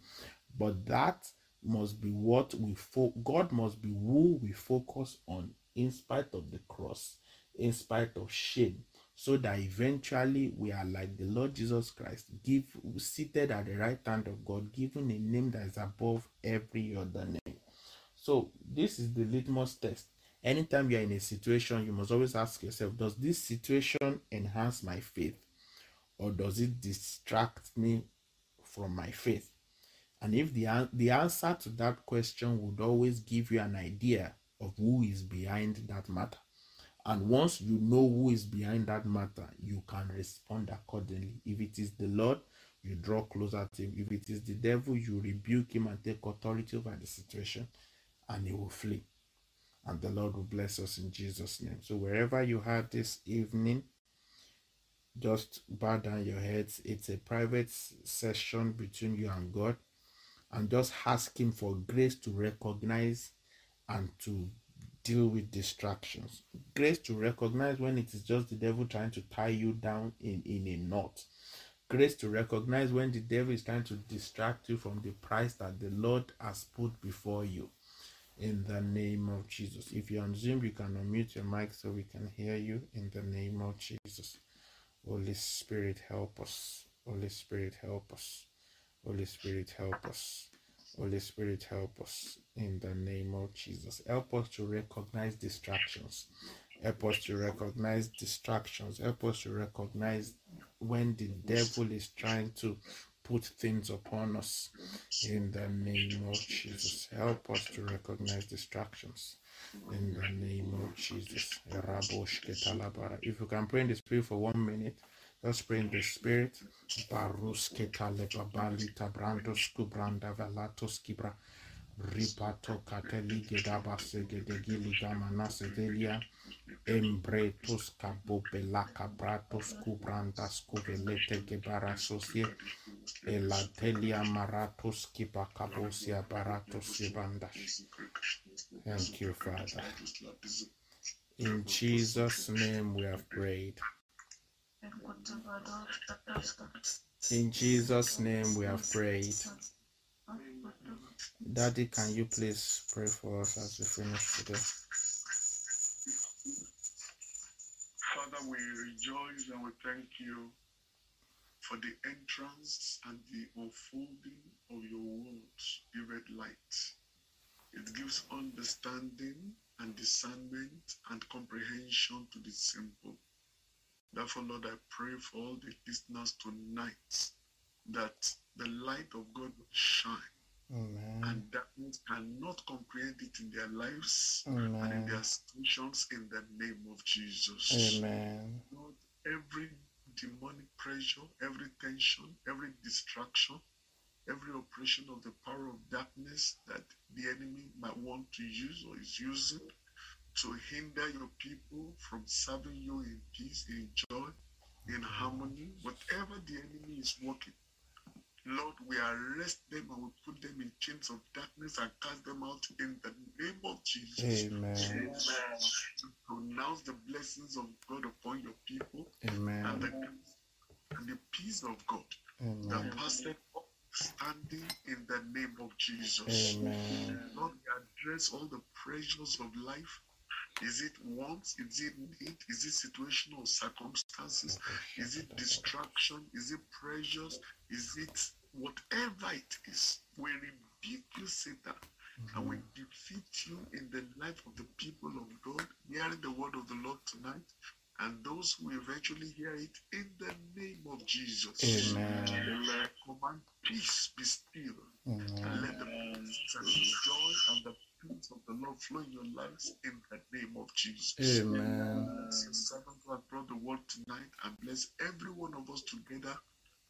But that must be what we fo- God must be who we focus on in spite of the cross, in spite of shame, so that eventually we are like the Lord Jesus Christ, give seated at the right hand of God, given a name that is above every other name. So this is the litmus test. Anytime you're in a situation, you must always ask yourself, does this situation enhance my faith? Or does it distract me from my faith? And if the, the answer to that question would always give you an idea of who is behind that matter. And once you know who is behind that matter, you can respond accordingly. If it is the Lord, you draw closer to him. If it is the devil, you rebuke him and take authority over the situation, and he will flee. And the Lord will bless us in Jesus' name. So, wherever you are this evening, just bow down your heads. It's a private session between you and God. And just ask Him for grace to recognize and to deal with distractions. Grace to recognize when it is just the devil trying to tie you down in, in a knot. grace to recognize when the devil is trying to distract you from the price that the Lord has put before you. In the name of Jesus. If you're on Zoom, you can unmute your mic so we can hear you. In the name of Jesus. Holy Spirit, help us. Holy Spirit, help us. Holy Spirit, help us. Holy Spirit, help us. In the name of Jesus. Help us to recognize distractions. Help us to recognize distractions. Help us to recognize when the devil is trying to put things upon us. In the name of Jesus. Help us to recognize distractions. In the name of Jesus. If you can pray in the spirit for one minute, let's pray in the spirit. Kibra. Ripato Kateligi Dabasegedegili Gamana Sedelia. Gebara Sosie. Elatelia. Thank you, Father. In Jesus' name we have prayed. In Jesus' name we have prayed. Daddy, can you please pray for us as we finish today? Father, we rejoice and we thank you for the entrance and the unfolding of your words, red light. It gives understanding and discernment and comprehension to the simple. Therefore, Lord, I pray for all the listeners tonight that the light of God will shine Amen. and darkness cannot comprehend it in their lives and in their situations in the name of Jesus. Amen. Lord, every demonic pressure, every tension, every distraction, every operation of the power of darkness that the enemy might want to use or is using to hinder your people from serving you in peace, in joy, in harmony, whatever the enemy is working. We arrest them and we put them in chains of darkness and cast them out in the name of Jesus. Amen. Pronounce the blessings of God upon your people and the, and the peace of God that Amen. passeth standing in the name of Jesus. Amen. Lord, we address all the pressures of life. Is it wants? Is it need? Is it situational circumstances? Is it distraction? Is it pressures? Is it whatever it is? We rebuke you, Satan, and we mm-hmm. defeat you in the life of the people of God, hearing the word of the Lord tonight, and those who eventually hear it in the name of Jesus. Amen. Amen. Command peace be still, and let the peace and joy and the peace of the Lord flow in your lives in the name of Jesus. Amen. Bless your servant who has brought the word tonight and bless every one of us together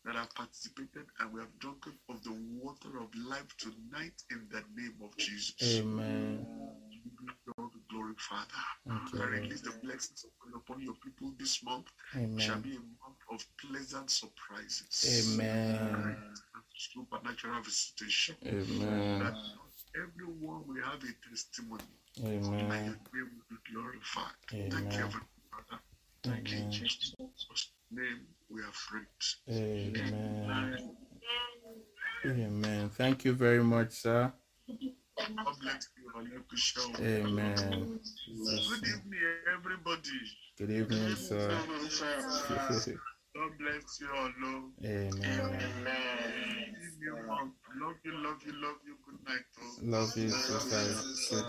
that have participated and we have drunken of the water of life tonight in the name of Jesus. Amen. We give you all the glory, Father. You, I release the blessings upon your people this month. It shall be a month of pleasant surprises. Amen. Supernatural visitation. That Amen. everyone will have a testimony and your Amen. name will be glorified. Thank you, Father. Thank you. Jesus' name we have prayed. Amen. Amen. Thank you very much, sir. God bless you, Olympic Show. Amen. Good evening, everybody. Good evening, sir. (laughs) God bless you all. Amen. Give. Love you, love you, love you. Good night. oh. Love you, sister. Good